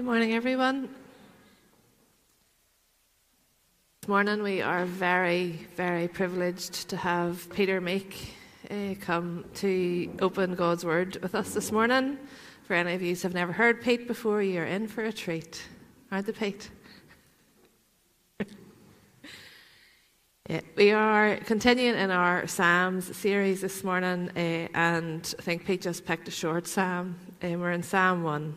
Good morning, everyone. This morning we are very, very privileged to have Peter Meek uh, come to open God's Word with us this morning. For any of you who have never heard Pete before, you're in for a treat. Aren't they, Pete? yeah, we are continuing in our Psalms series this morning, uh, and I think Pete just picked a short psalm. We're in Psalm 1.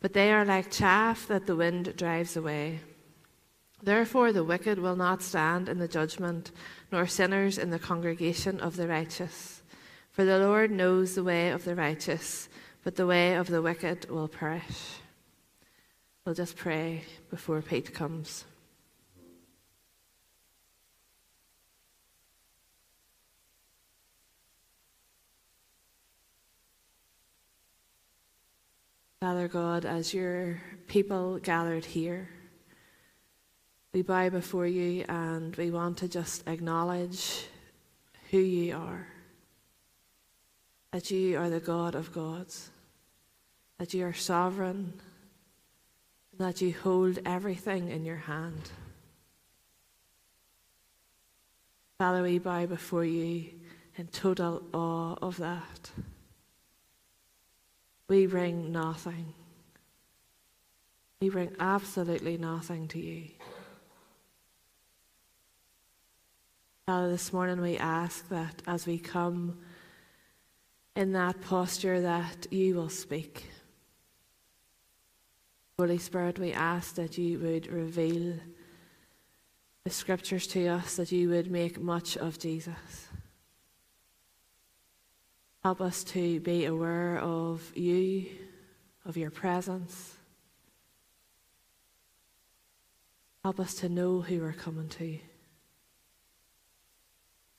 but they are like chaff that the wind drives away. Therefore, the wicked will not stand in the judgment, nor sinners in the congregation of the righteous. For the Lord knows the way of the righteous, but the way of the wicked will perish. We'll just pray before Pete comes. Father God, as your people gathered here, we bow before you and we want to just acknowledge who you are. That you are the God of gods, that you are sovereign, that you hold everything in your hand. Father, we bow before you in total awe of that we bring nothing. We bring absolutely nothing to you. Father, this morning we ask that as we come in that posture that you will speak. Holy Spirit, we ask that you would reveal the scriptures to us, that you would make much of Jesus. Help us to be aware of you, of your presence. Help us to know who we're coming to.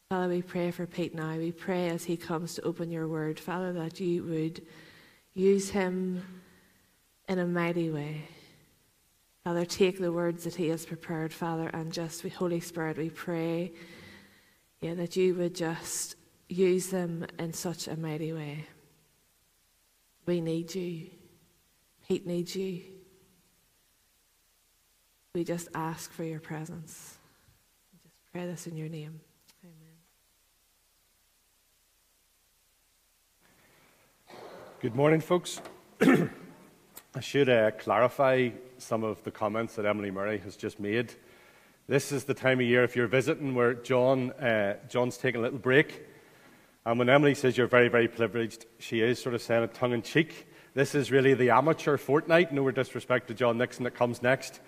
Father, we pray for Pete now. We pray as he comes to open your word, Father, that you would use him in a mighty way. Father, take the words that he has prepared, Father, and just, Holy Spirit, we pray yeah, that you would just use them in such a mighty way. We need you. Pete needs you. We just ask for your presence. We just pray this in your name. Amen. Good morning, folks. I should uh, clarify some of the comments that Emily Murray has just made. This is the time of year, if you're visiting, where John, uh, John's taking a little break and when Emily says you're very, very privileged, she is sort of saying it tongue in cheek. This is really the amateur fortnight, no disrespect to John Nixon that comes next,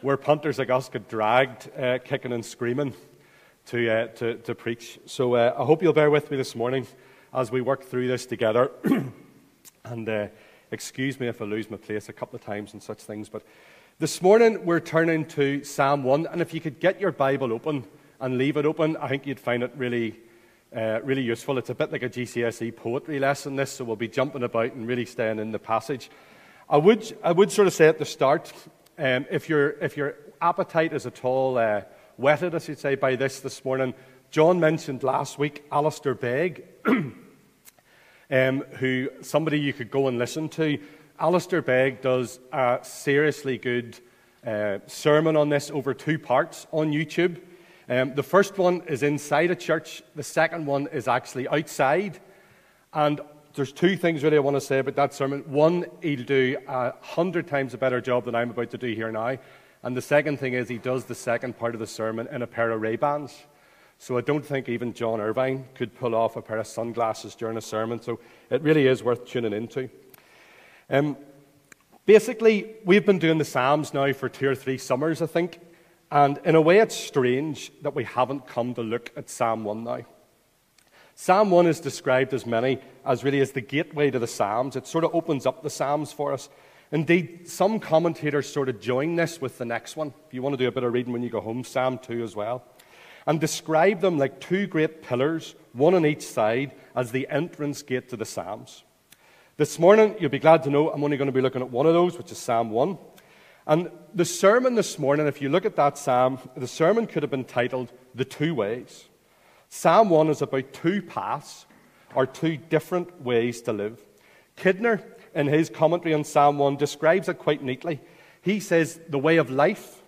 where punters like us get dragged, uh, kicking and screaming, to, uh, to, to, preach. So uh, I hope you'll bear with me this morning as we work through this together. and uh, excuse me if I lose my place a couple of times and such things. But this morning we're turning to Psalm 1. And if you could get your Bible open and leave it open, I think you'd find it really uh, really useful. It's a bit like a GCSE poetry lesson, this, so we'll be jumping about and really staying in the passage. I would, I would sort of say at the start, um, if, your, if your appetite is at all uh, whetted, should say, by this this morning, John mentioned last week Alistair Begg, um, who somebody you could go and listen to. Alistair Begg does a seriously good uh, sermon on this over two parts on YouTube. Um, the first one is inside a church, the second one is actually outside. And there's two things really I want to say about that sermon. One, he'll do a hundred times a better job than I'm about to do here now. And the second thing is he does the second part of the sermon in a pair of Ray-Bans. So I don't think even John Irvine could pull off a pair of sunglasses during a sermon. So it really is worth tuning into. Um, basically, we've been doing the Psalms now for two or three summers, I think. And in a way, it's strange that we haven't come to look at Psalm 1 now. Psalm 1 is described as many as really as the gateway to the Psalms. It sort of opens up the Psalms for us. Indeed, some commentators sort of join this with the next one. If you want to do a bit of reading when you go home, Psalm 2 as well. And describe them like two great pillars, one on each side, as the entrance gate to the Psalms. This morning, you'll be glad to know I'm only going to be looking at one of those, which is Psalm 1. And the sermon this morning, if you look at that psalm, the sermon could have been titled The Two Ways. Psalm 1 is about two paths, or two different ways to live. Kidner, in his commentary on Psalm 1, describes it quite neatly. He says, the way of life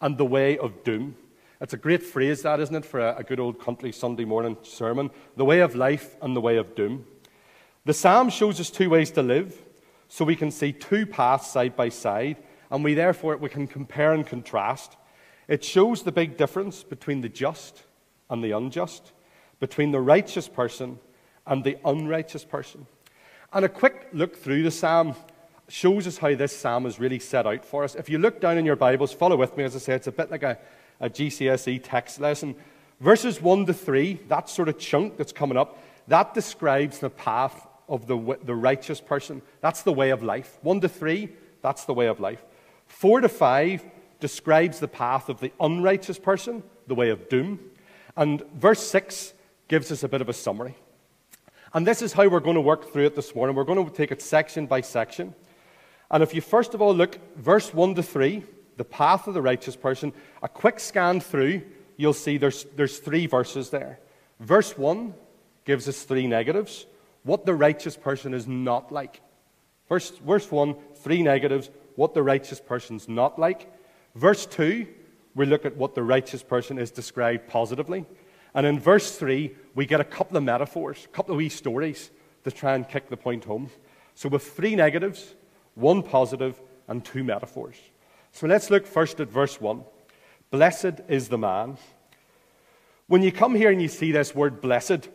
and the way of doom. It's a great phrase, that, isn't it, for a, a good old country Sunday morning sermon? The way of life and the way of doom. The psalm shows us two ways to live, so we can see two paths side by side and we therefore we can compare and contrast. It shows the big difference between the just and the unjust, between the righteous person and the unrighteous person. And a quick look through the psalm shows us how this psalm is really set out for us. If you look down in your Bibles, follow with me, as I say, it's a bit like a, a GCSE text lesson. Verses 1 to 3, that sort of chunk that's coming up, that describes the path of the, the righteous person. That's the way of life. 1 to 3, that's the way of life. 4 to 5 describes the path of the unrighteous person, the way of doom. And verse 6 gives us a bit of a summary. And this is how we're going to work through it this morning. We're going to take it section by section. And if you first of all look, verse 1 to 3, the path of the righteous person, a quick scan through, you'll see there's, there's three verses there. Verse 1 gives us three negatives, what the righteous person is not like. Verse, verse 1, three negatives, what the righteous person's not like. Verse 2, we look at what the righteous person is described positively. And in verse 3, we get a couple of metaphors, a couple of wee stories to try and kick the point home. So, with three negatives, one positive, and two metaphors. So, let's look first at verse 1. Blessed is the man. When you come here and you see this word blessed,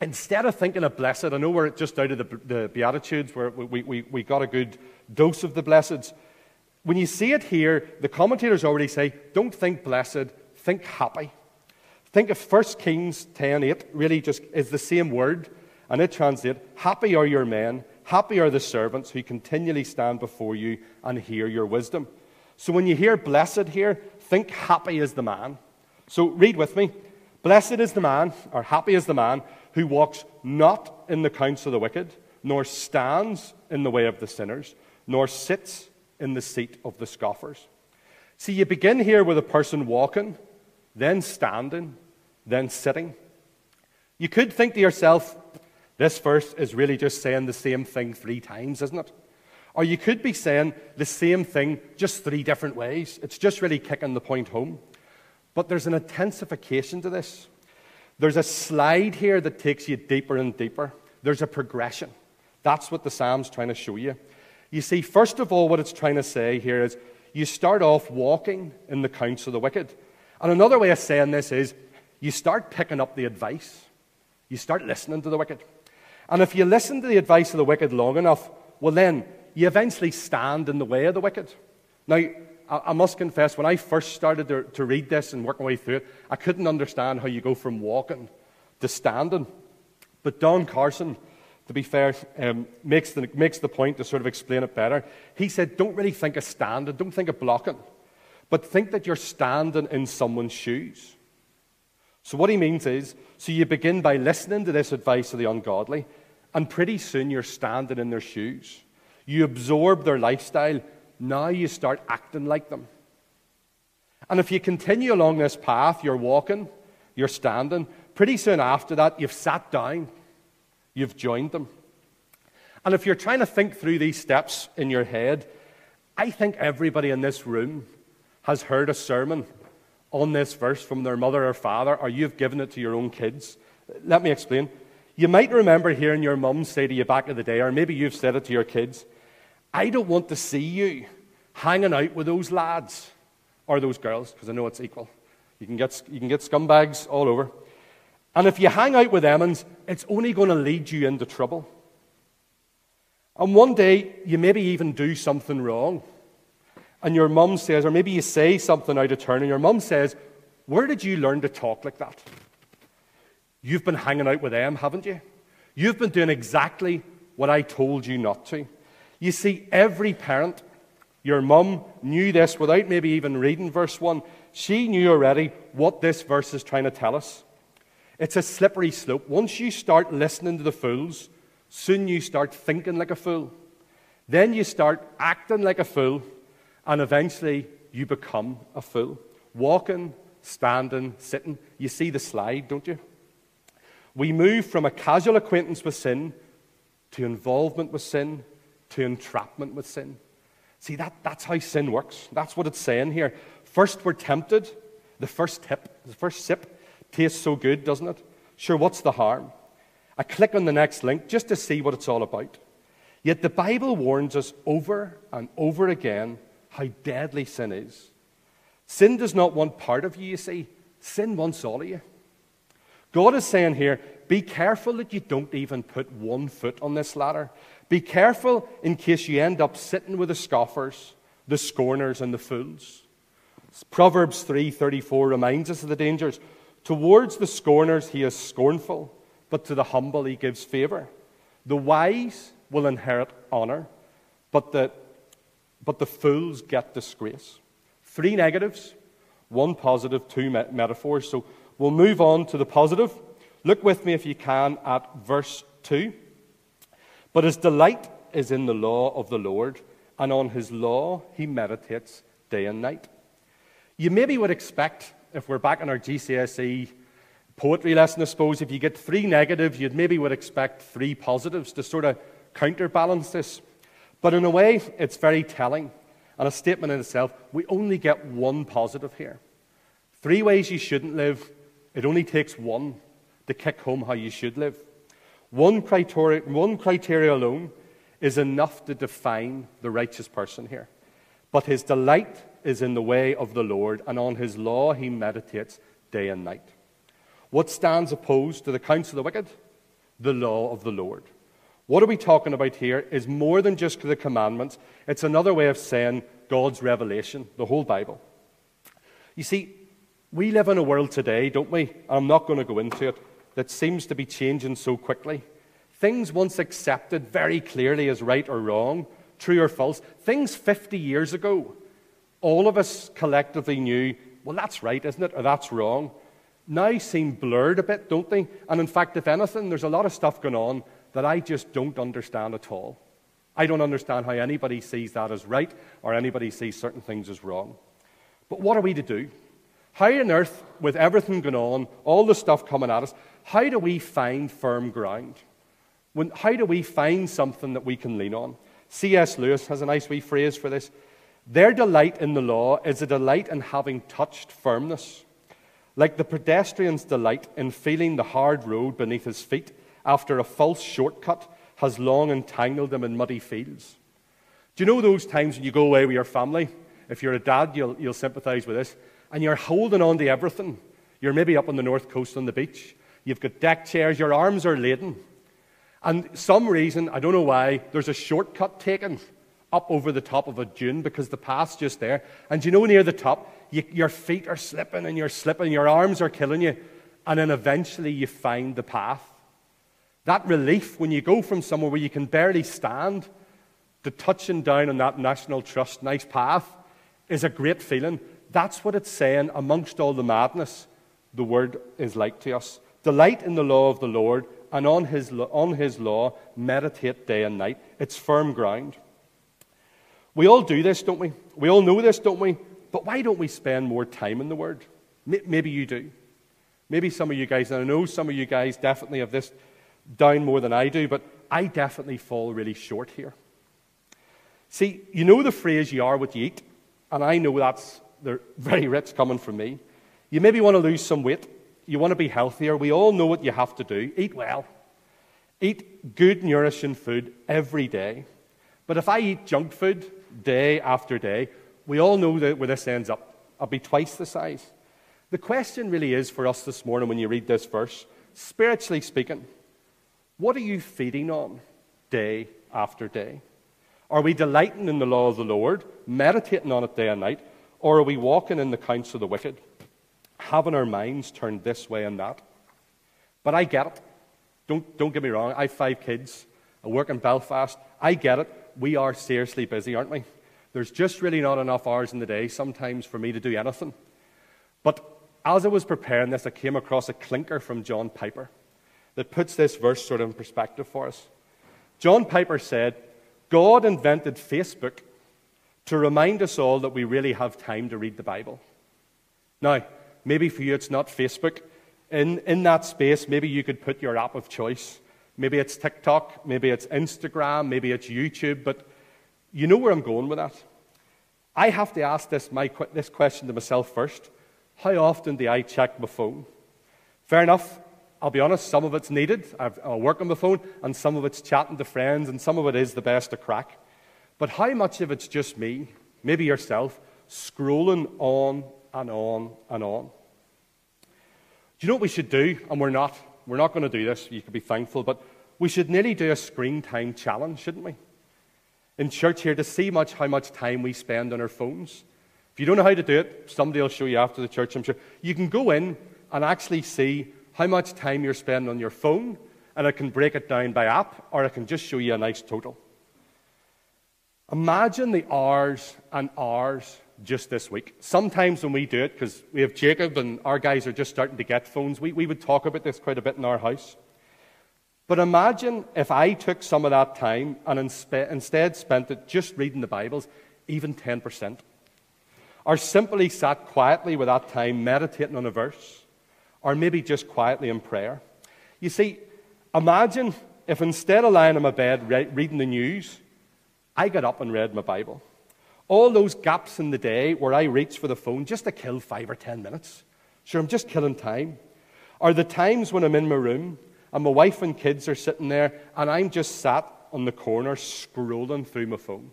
instead of thinking of blessed, I know we're just out of the, the Beatitudes where we, we, we got a good dose of the blesseds. When you see it here, the commentators already say, don't think blessed, think happy. Think of 1 Kings 10 8, really just is the same word, and it translates, Happy are your men, happy are the servants who continually stand before you and hear your wisdom. So when you hear blessed here, think happy is the man. So read with me. Blessed is the man, or happy is the man, who walks not in the counsel of the wicked, nor stands in the way of the sinners, nor sits in the seat of the scoffers. See, you begin here with a person walking, then standing, then sitting. You could think to yourself, this verse is really just saying the same thing three times, isn't it? Or you could be saying the same thing just three different ways. It's just really kicking the point home. But there's an intensification to this. There's a slide here that takes you deeper and deeper. There's a progression. That's what the Psalm's trying to show you. You see, first of all, what it's trying to say here is you start off walking in the counsel of the wicked. And another way of saying this is you start picking up the advice. You start listening to the wicked. And if you listen to the advice of the wicked long enough, well, then you eventually stand in the way of the wicked. Now, I, must confess, when I first started to, to read this and work my way through it, I couldn't understand how you go from walking to standing. But Don Carson, to be fair, um, makes, the, makes the point to sort of explain it better. He said, Don't really think of standing, don't think of blocking, but think that you're standing in someone's shoes. So, what he means is, so you begin by listening to this advice of the ungodly, and pretty soon you're standing in their shoes. You absorb their lifestyle, now you start acting like them. And if you continue along this path, you're walking, you're standing, pretty soon after that, you've sat down, you've joined them. And if you're trying to think through these steps in your head, I think everybody in this room has heard a sermon on this verse from their mother or father, or you've given it to your own kids. Let me explain. You might remember hearing your mum say to you back in the day, or maybe you've said it to your kids, I don't want to see you hanging out with those lads or those girls, because I know it's equal. You can, get, you can get scumbags all over. And if you hang out with them, it's only going to lead you into trouble. And one day, you maybe even do something wrong. And your mum says, or maybe you say something out of turn, and your mum says, Where did you learn to talk like that? You've been hanging out with them, haven't you? You've been doing exactly what I told you not to. You see, every parent, your mum knew this without maybe even reading verse 1. She knew already what this verse is trying to tell us. It's a slippery slope. Once you start listening to the fools, soon you start thinking like a fool. Then you start acting like a fool, and eventually you become a fool. Walking, standing, sitting. You see the slide, don't you? We move from a casual acquaintance with sin to involvement with sin to entrapment with sin. See, that, that's how sin works. That's what it's saying here. First, we're tempted. The first tip, the first sip tastes so good, doesn't it? Sure, what's the harm? I click on the next link just to see what it's all about. Yet the Bible warns us over and over again how deadly sin is. Sin does not want part of you, you see. Sin wants all of you. God is saying here be careful that you don't even put one foot on this ladder. Be careful in case you end up sitting with the scoffers, the scorners, and the fools. Proverbs 3:34 reminds us of the dangers. Towards the scorners he is scornful, but to the humble he gives favor. The wise will inherit honor, but the, but the fools get disgrace. Three negatives, one positive, two metaphors. So we'll move on to the positive. Look with me, if you can, at verse 2. But his delight is in the law of the Lord, and on his law he meditates day and night. You maybe would expect, if we're back in our GCSE poetry lesson, I suppose, if you get three negatives, you'd maybe would expect three positives to sort of counterbalance this. But in a way, it's very telling. And a statement in itself, we only get one positive here. Three ways you shouldn't live, it only takes one to kick home how you should live. One criteria, one criteria alone is enough to define the righteous person here. But his delight is in the way of the Lord, and on his law he meditates day and night. What stands opposed to the counsel of the wicked? The law of the Lord. What are we talking about here is more than just the commandments, it's another way of saying God's revelation, the whole Bible. You see, we live in a world today, don't we? I'm not going to go into it that seems to be changing so quickly. Things once accepted very clearly as right or wrong, true or false, things 50 years ago, all of us collectively knew, well, that's right, isn't it? Or that's wrong. Now seem blurred a bit, don't they? And in fact, if anything, there's a lot of stuff going on that I just don't understand at all. I don't understand how anybody sees that as right or anybody sees certain things as wrong. But what are we to do? How on earth, with everything going on, all the stuff coming at us, how do we find firm ground? When, how do we find something that we can lean on? C.S. Lewis has a nice wee phrase for this. Their delight in the law is a delight in having touched firmness, like the pedestrian's delight in feeling the hard road beneath his feet after a false shortcut has long entangled him in muddy fields. Do you know those times when you go away with your family? If you're a dad, you'll, you'll sympathize with this. And you're holding on to everything. You're maybe up on the north coast on the beach, You've got deck chairs, your arms are laden. And some reason, I don't know why, there's a shortcut taken up over the top of a dune because the path's just there. And you know, near the top, you, your feet are slipping and you're slipping, your arms are killing you. And then eventually you find the path. That relief when you go from somewhere where you can barely stand to touching down on that National Trust nice path is a great feeling. That's what it's saying amongst all the madness. The word is like to us. Delight in the law of the Lord, and on his, on his law meditate day and night. It's firm ground. We all do this, don't we? We all know this, don't we? But why don't we spend more time in the Word? Maybe you do. Maybe some of you guys, and I know some of you guys definitely have this down more than I do, but I definitely fall really short here. See, you know the phrase, you are what you eat, and I know that's very rich coming from me. You maybe want to lose some weight you want to be healthier, we all know what you have to do eat well. Eat good, nourishing food every day. But if I eat junk food day after day, we all know that where this ends up. I'll be twice the size. The question really is for us this morning when you read this verse, spiritually speaking, what are you feeding on day after day? Are we delighting in the law of the Lord, meditating on it day and night, or are we walking in the counsel of the wicked? Having our minds turned this way and that. But I get it. Don't, don't get me wrong. I have five kids. I work in Belfast. I get it. we are seriously busy, aren't we? There's just really not enough hours in the day sometimes for me to do anything. But as I was preparing this, I came across a clinker from John Piper that puts this verse sort of in perspective for us. John Piper said, God invented Facebook to remind us all that we really have time to read the Bible. Now, maybe for you it's not Facebook. In, in that space, maybe you could put your app of choice. Maybe it's TikTok, maybe it's Instagram, maybe it's YouTube, but you know where I'm going with that. I have to ask this, my, this question to myself first. How often do I check my phone? Fair enough, I'll be honest, some of it's needed. I work on my phone, and some of it's chatting to friends, and some of it is the best to crack. But how much of it's just me, maybe yourself, scrolling on and on and on? Do you know what we should do? And we're not. We're not going to do this. You can be thankful. But we should nearly do a screen time challenge, shouldn't we? In church here to see much how much time we spend on our phones. If you don't know how to do it, somebody will show you after the church, I'm sure. You can go in and actually see how much time you're spending on your phone, and it can break it down by app, or it can just show you a nice total. Imagine the hours and hours just this week. Sometimes when we do it, because we have Jacob and our guys are just starting to get phones, we, we would talk about this quite a bit in our house. But imagine if I took some of that time and inspe- instead spent it just reading the Bibles, even 10%. Or simply sat quietly with that time meditating on a verse or maybe just quietly in prayer. You see, imagine if instead of lying in my bed re- reading the news, I got up and read my Bible. All those gaps in the day where I reach for the phone just to kill five or ten minutes. Sure, I'm just killing time, are the times when I'm in my room and my wife and kids are sitting there and I'm just sat on the corner scrolling through my phone.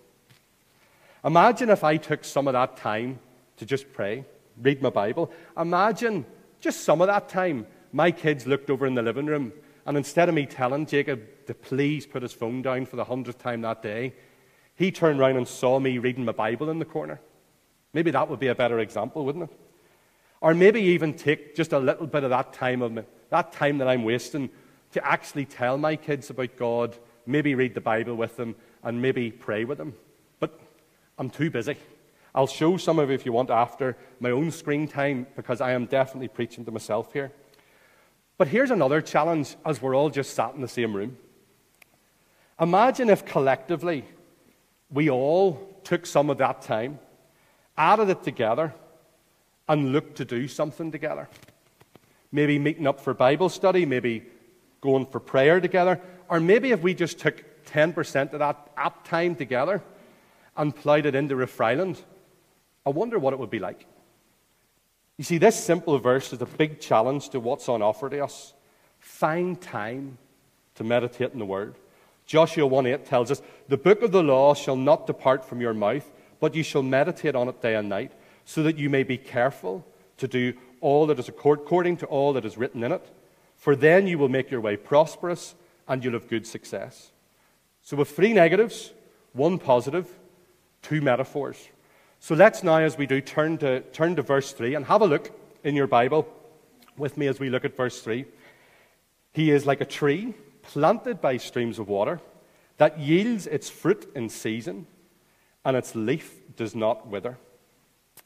Imagine if I took some of that time to just pray, read my Bible. Imagine just some of that time, my kids looked over in the living room, and instead of me telling Jacob to please put his phone down for the hundredth time that day, he turned around and saw me reading my Bible in the corner. Maybe that would be a better example, wouldn't it? Or maybe even take just a little bit of that time of me, that time that I'm wasting to actually tell my kids about God, maybe read the Bible with them, and maybe pray with them. But I'm too busy. I'll show some of you if you want after my own screen time because I am definitely preaching to myself here. But here's another challenge as we're all just sat in the same room. Imagine if collectively we all took some of that time, added it together, and looked to do something together. Maybe meeting up for Bible study, maybe going for prayer together, or maybe if we just took 10% of that app time together and plowed it into Riff Island I wonder what it would be like. You see, this simple verse is a big challenge to what's on offer to us. Find time to meditate in the Word. Joshua 1 8 tells us, The book of the law shall not depart from your mouth, but you shall meditate on it day and night, so that you may be careful to do all that is according to all that is written in it. For then you will make your way prosperous and you'll have good success. So, with three negatives, one positive, two metaphors. So let's now, as we do, turn to, turn to verse 3 and have a look in your Bible with me as we look at verse 3. He is like a tree planted by streams of water that yields its fruit in season, and its leaf does not wither.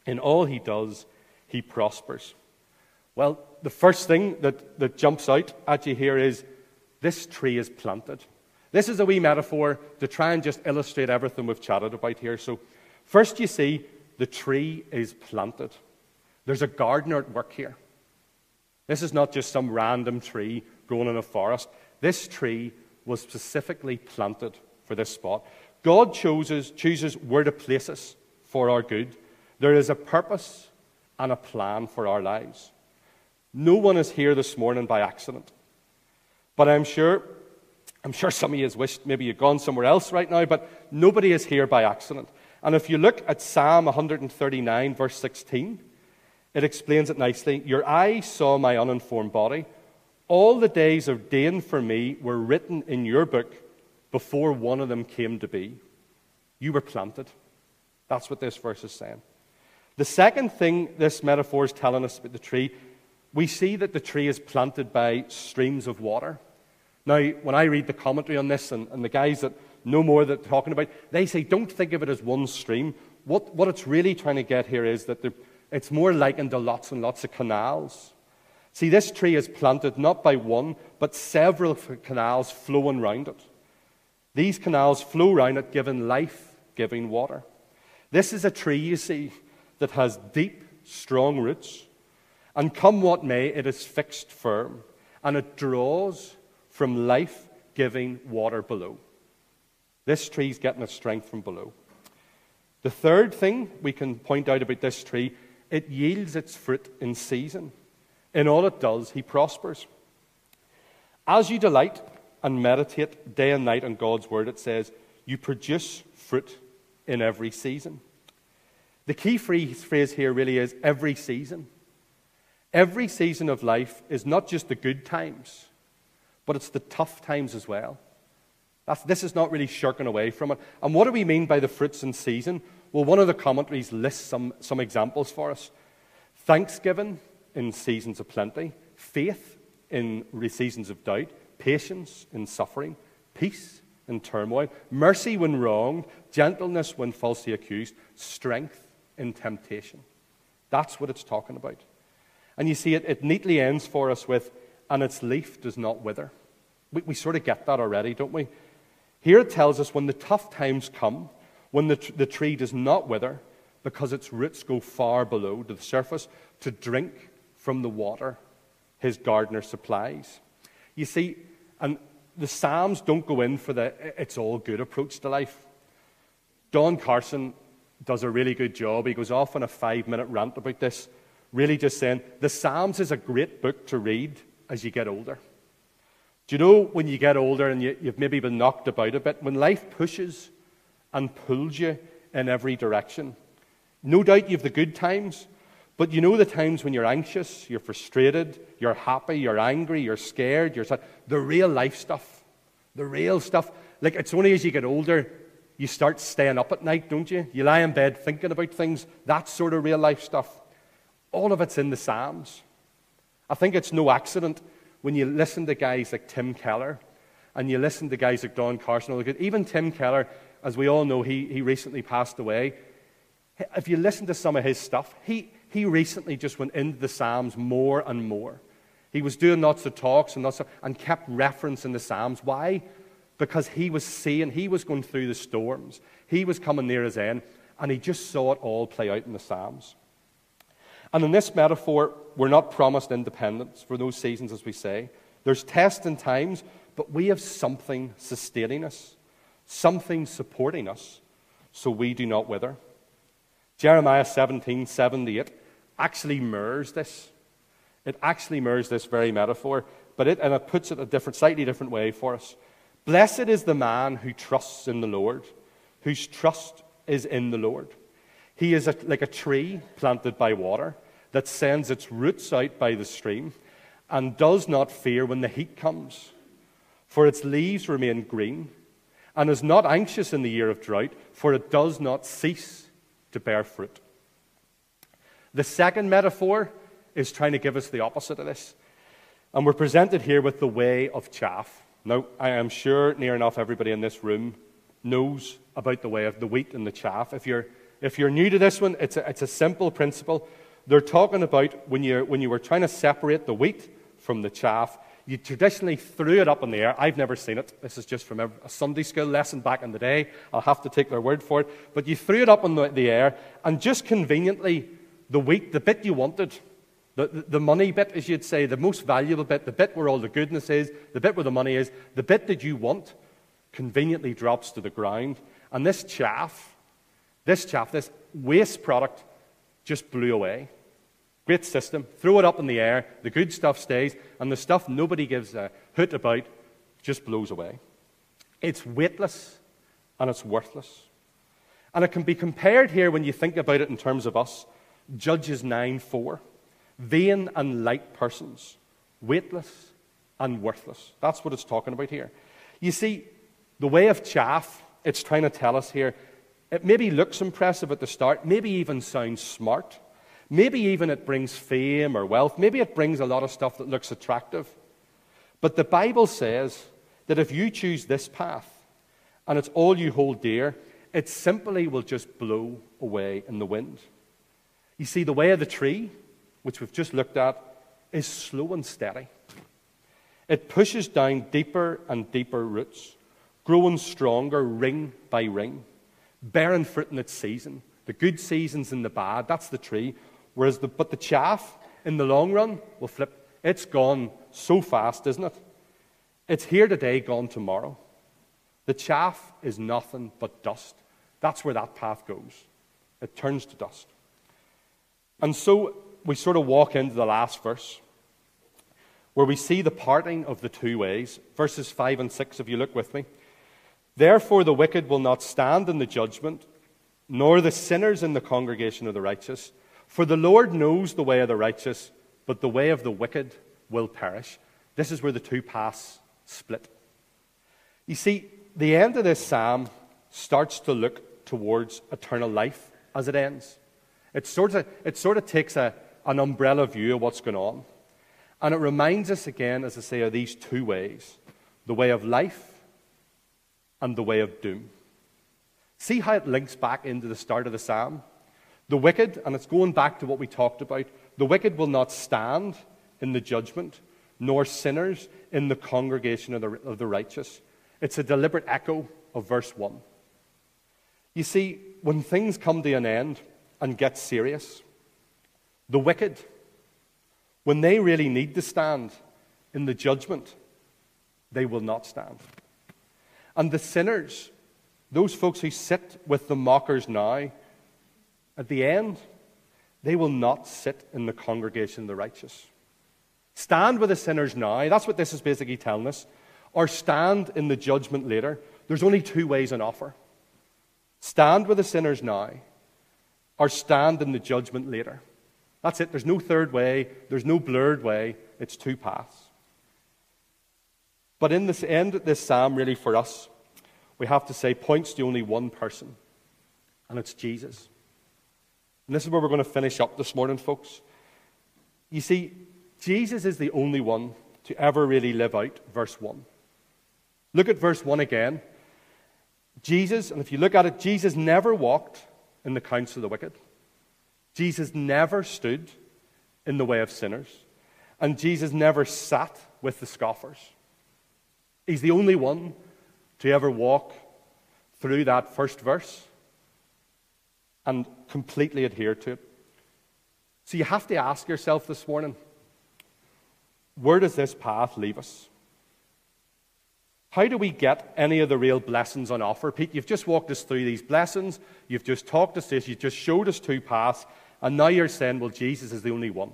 In all he does, he prospers. Well, the first thing that, that jumps out at you here is this tree is planted. This is a wee metaphor to try and just illustrate everything we've chatted about here. So First, you see, the tree is planted. There's a gardener at work here. This is not just some random tree growing in a forest. This tree was specifically planted for this spot. God chooses, chooses where to place us for our good. There is a purpose and a plan for our lives. No one is here this morning by accident. But I'm sure, I'm sure some of you has wished maybe you'd gone somewhere else right now, but nobody is here by accident. And if you look at Psalm 139, verse 16, it explains it nicely. Your eye saw my uninformed body. All the days ordained for me were written in your book before one of them came to be. You were planted. That's what this verse is saying. The second thing this metaphor is telling us about the tree, we see that the tree is planted by streams of water. Now, when I read the commentary on this, and, and the guys that know more that they're talking about, they say don't think of it as one stream. What, what it's really trying to get here is that it's more likened to lots and lots of canals. See, this tree is planted not by one, but several canals flowing round it. These canals flow round it, giving life, giving water. This is a tree, you see, that has deep, strong roots. And come what may, it is fixed firm. And it draws from life giving water below. This tree is getting its strength from below. The third thing we can point out about this tree, it yields its fruit in season. In all it does, he prospers. As you delight and meditate day and night on God's word, it says, you produce fruit in every season. The key phrase here really is every season. Every season of life is not just the good times, but it's the tough times as well. That's, this is not really shirking away from it. And what do we mean by the fruits in season? Well, one of the commentaries lists some, some examples for us thanksgiving in seasons of plenty, faith in seasons of doubt, patience in suffering, peace in turmoil, mercy when wronged, gentleness when falsely accused, strength in temptation. That's what it's talking about. And you see, it, it neatly ends for us with, and its leaf does not wither. We, we sort of get that already, don't we? Here it tells us when the tough times come, when the, the tree does not wither, because its roots go far below to the surface to drink from the water his gardener supplies. You see, and the Psalms don't go in for the it's all good approach to life. Don Carson does a really good job. He goes off on a five minute rant about this, really just saying the Psalms is a great book to read as you get older. Do you know when you get older and you, you've maybe been knocked about a bit, when life pushes and pulls you in every direction? No doubt you have the good times, but you know the times when you're anxious, you're frustrated, you're happy, you're angry, you're scared, you're sad. The real life stuff. The real stuff. Like it's only as you get older you start staying up at night, don't you? You lie in bed thinking about things. That sort of real life stuff. All of it's in the Psalms. I think it's no accident when you listen to guys like Tim Keller and you listen to guys like Don Carson. Even Tim Keller, as we all know, he, he recently passed away. If you listen to some of his stuff, he, he recently just went into the Psalms more and more. He was doing lots of talks and, lots of, and kept referencing the Psalms. Why? Because he was seeing, he was going through the storms. He was coming near his end, and he just saw it all play out in the Psalms. And in this metaphor, we're not promised independence for those seasons, as we say. There's tests and times, but we have something sustaining us, something supporting us, so we do not wither. Jeremiah 17, 78 actually mirrors this. It actually mirrors this very metaphor, but it, and it puts it a different, slightly different way for us. Blessed is the man who trusts in the Lord, whose trust is in the Lord. He is a, like a tree planted by water that sends its roots out by the stream and does not fear when the heat comes, for its leaves remain green, and is not anxious in the year of drought, for it does not cease to bear fruit. The second metaphor is trying to give us the opposite of this. And we're presented here with the way of chaff. Now, I am sure near enough everybody in this room knows about the way of the wheat and the chaff. If you're, if you're new to this one, it's a, it's a simple principle. They're talking about when, you when you were trying to separate the wheat from the chaff, you traditionally threw it up in the air. I've never seen it. This is just from a Sunday school lesson back in the day. I'll have to take their word for it. But you threw it up in the, the air, and just conveniently, the wheat, the bit you wanted, the, the, the money bit, as you'd say, the most valuable bit, the bit where all the goodness is, the bit where the money is, the bit that you want, conveniently drops to the ground. And this chaff, this chaff, this waste product, just blew away. Great system. Throw it up in the air, the good stuff stays, and the stuff nobody gives a hoot about just blows away. It's weightless and it's worthless. And it can be compared here when you think about it in terms of us. Judges 9 4. Vain and light persons, weightless and worthless. That's what it's talking about here. You see, the way of chaff, it's trying to tell us here, it maybe looks impressive at the start, maybe even sounds smart. Maybe even it brings fame or wealth. Maybe it brings a lot of stuff that looks attractive. But the Bible says that if you choose this path and it's all you hold dear, it simply will just blow away in the wind. You see, the way of the tree, which we've just looked at, is slow and steady. It pushes down deeper and deeper roots, growing stronger ring by ring, bearing fruit in its season. The good seasons and the bad, that's the tree. Whereas the, but the chaff, in the long run, will flip. It's gone so fast, isn't it? It's here today, gone tomorrow. The chaff is nothing but dust. That's where that path goes. It turns to dust. And so we sort of walk into the last verse where we see the parting of the two ways. Verses 5 and 6, if you look with me. Therefore, the wicked will not stand in the judgment, nor the sinners in the congregation of the righteous. For the Lord knows the way of the righteous, but the way of the wicked will perish. This is where the two paths split. You see, the end of this psalm starts to look towards eternal life as it ends. It sort of, it sort of takes a, an umbrella view of what's going on. And it reminds us again, as I say, of these two ways the way of life and the way of doom. See how it links back into the start of the psalm? The wicked, and it's going back to what we talked about, the wicked will not stand in the judgment, nor sinners in the congregation of the, of the righteous. It's a deliberate echo of verse 1. You see, when things come to an end and get serious, the wicked, when they really need to stand in the judgment, they will not stand. And the sinners, those folks who sit with the mockers now, at the end, they will not sit in the congregation of the righteous. Stand with the sinners now. That's what this is basically telling us or stand in the judgment later, there's only two ways on offer stand with the sinners now, or stand in the judgment later. That's it. There's no third way, there's no blurred way. It's two paths. But in this end this psalm, really, for us, we have to say points to only one person, and it's Jesus. And this is where we're going to finish up this morning, folks. You see, Jesus is the only one to ever really live out verse 1. Look at verse 1 again. Jesus, and if you look at it, Jesus never walked in the counsel of the wicked. Jesus never stood in the way of sinners. And Jesus never sat with the scoffers. He's the only one to ever walk through that first verse and completely adhere to it. So you have to ask yourself this morning where does this path leave us? How do we get any of the real blessings on offer? Pete, you've just walked us through these blessings. You've just talked us this. You've just showed us two paths. And now you're saying, well, Jesus is the only one.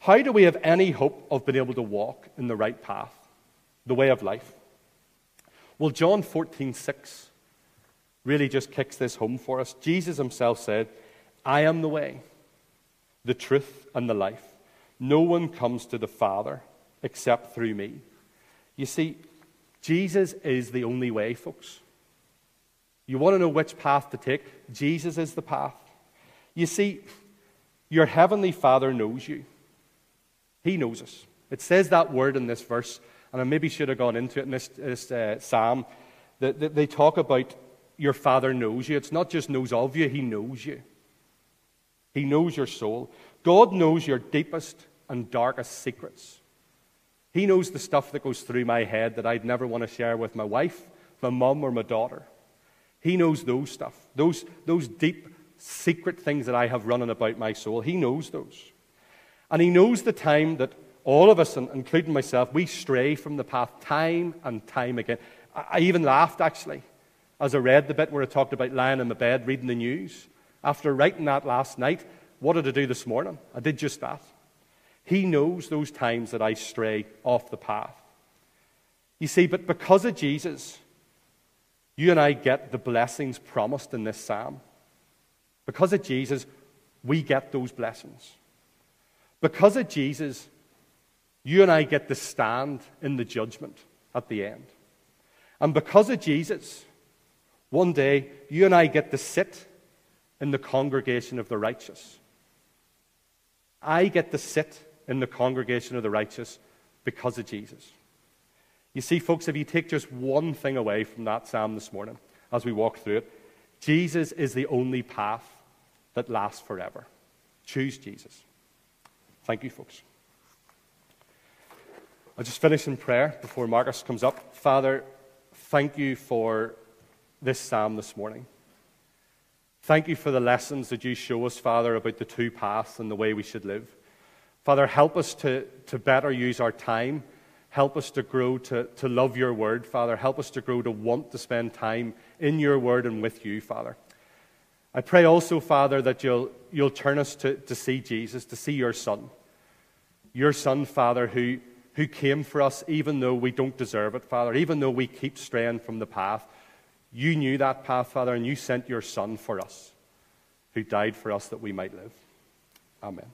How do we have any hope of being able to walk in the right path, the way of life? Well, John 14, 6 really just kicks this home for us. Jesus himself said, I am the way, the truth, and the life. No one comes to the Father except through me. You see, Jesus is the only way, folks. You want to know which path to take? Jesus is the path. You see, your heavenly Father knows you. He knows us. It says that word in this verse, and I maybe should have gone into it in this, this uh, psalm. That, that they talk about your Father knows you. It's not just knows of you, He knows you. He knows your soul. God knows your deepest and darkest secrets. He knows the stuff that goes through my head that I'd never want to share with my wife, my mum, or my daughter. He knows those stuff, those, those deep, secret things that I have running about my soul. He knows those. And He knows the time that all of us, including myself, we stray from the path time and time again. I even laughed, actually, as I read the bit where I talked about lying in my bed reading the news. After writing that last night, what did I do this morning? I did just that. He knows those times that I stray off the path. You see, but because of Jesus, you and I get the blessings promised in this psalm. Because of Jesus, we get those blessings. Because of Jesus, you and I get to stand in the judgment at the end. And because of Jesus, one day you and I get to sit in the congregation of the righteous. I get to sit in the congregation of the righteous because of Jesus. You see, folks, if you take just one thing away from that psalm this morning as we walk through it, Jesus is the only path that lasts forever. Choose Jesus. Thank you, folks. I'll just finish in prayer before Marcus comes up. Father, thank you for this psalm this morning. Thank you for the lessons that you show us, Father, about the two paths and the way we should live. Father, help us to, to better use our time. Help us to grow to, to love your word, Father. Help us to grow to want to spend time in your word and with you, Father. I pray also, Father, that you'll, you'll turn us to, to see Jesus, to see your Son. Your Son, Father, who, who came for us even though we don't deserve it, Father, even though we keep straying from the path. You knew that path, Father, and you sent your Son for us, who died for us that we might live. Amen.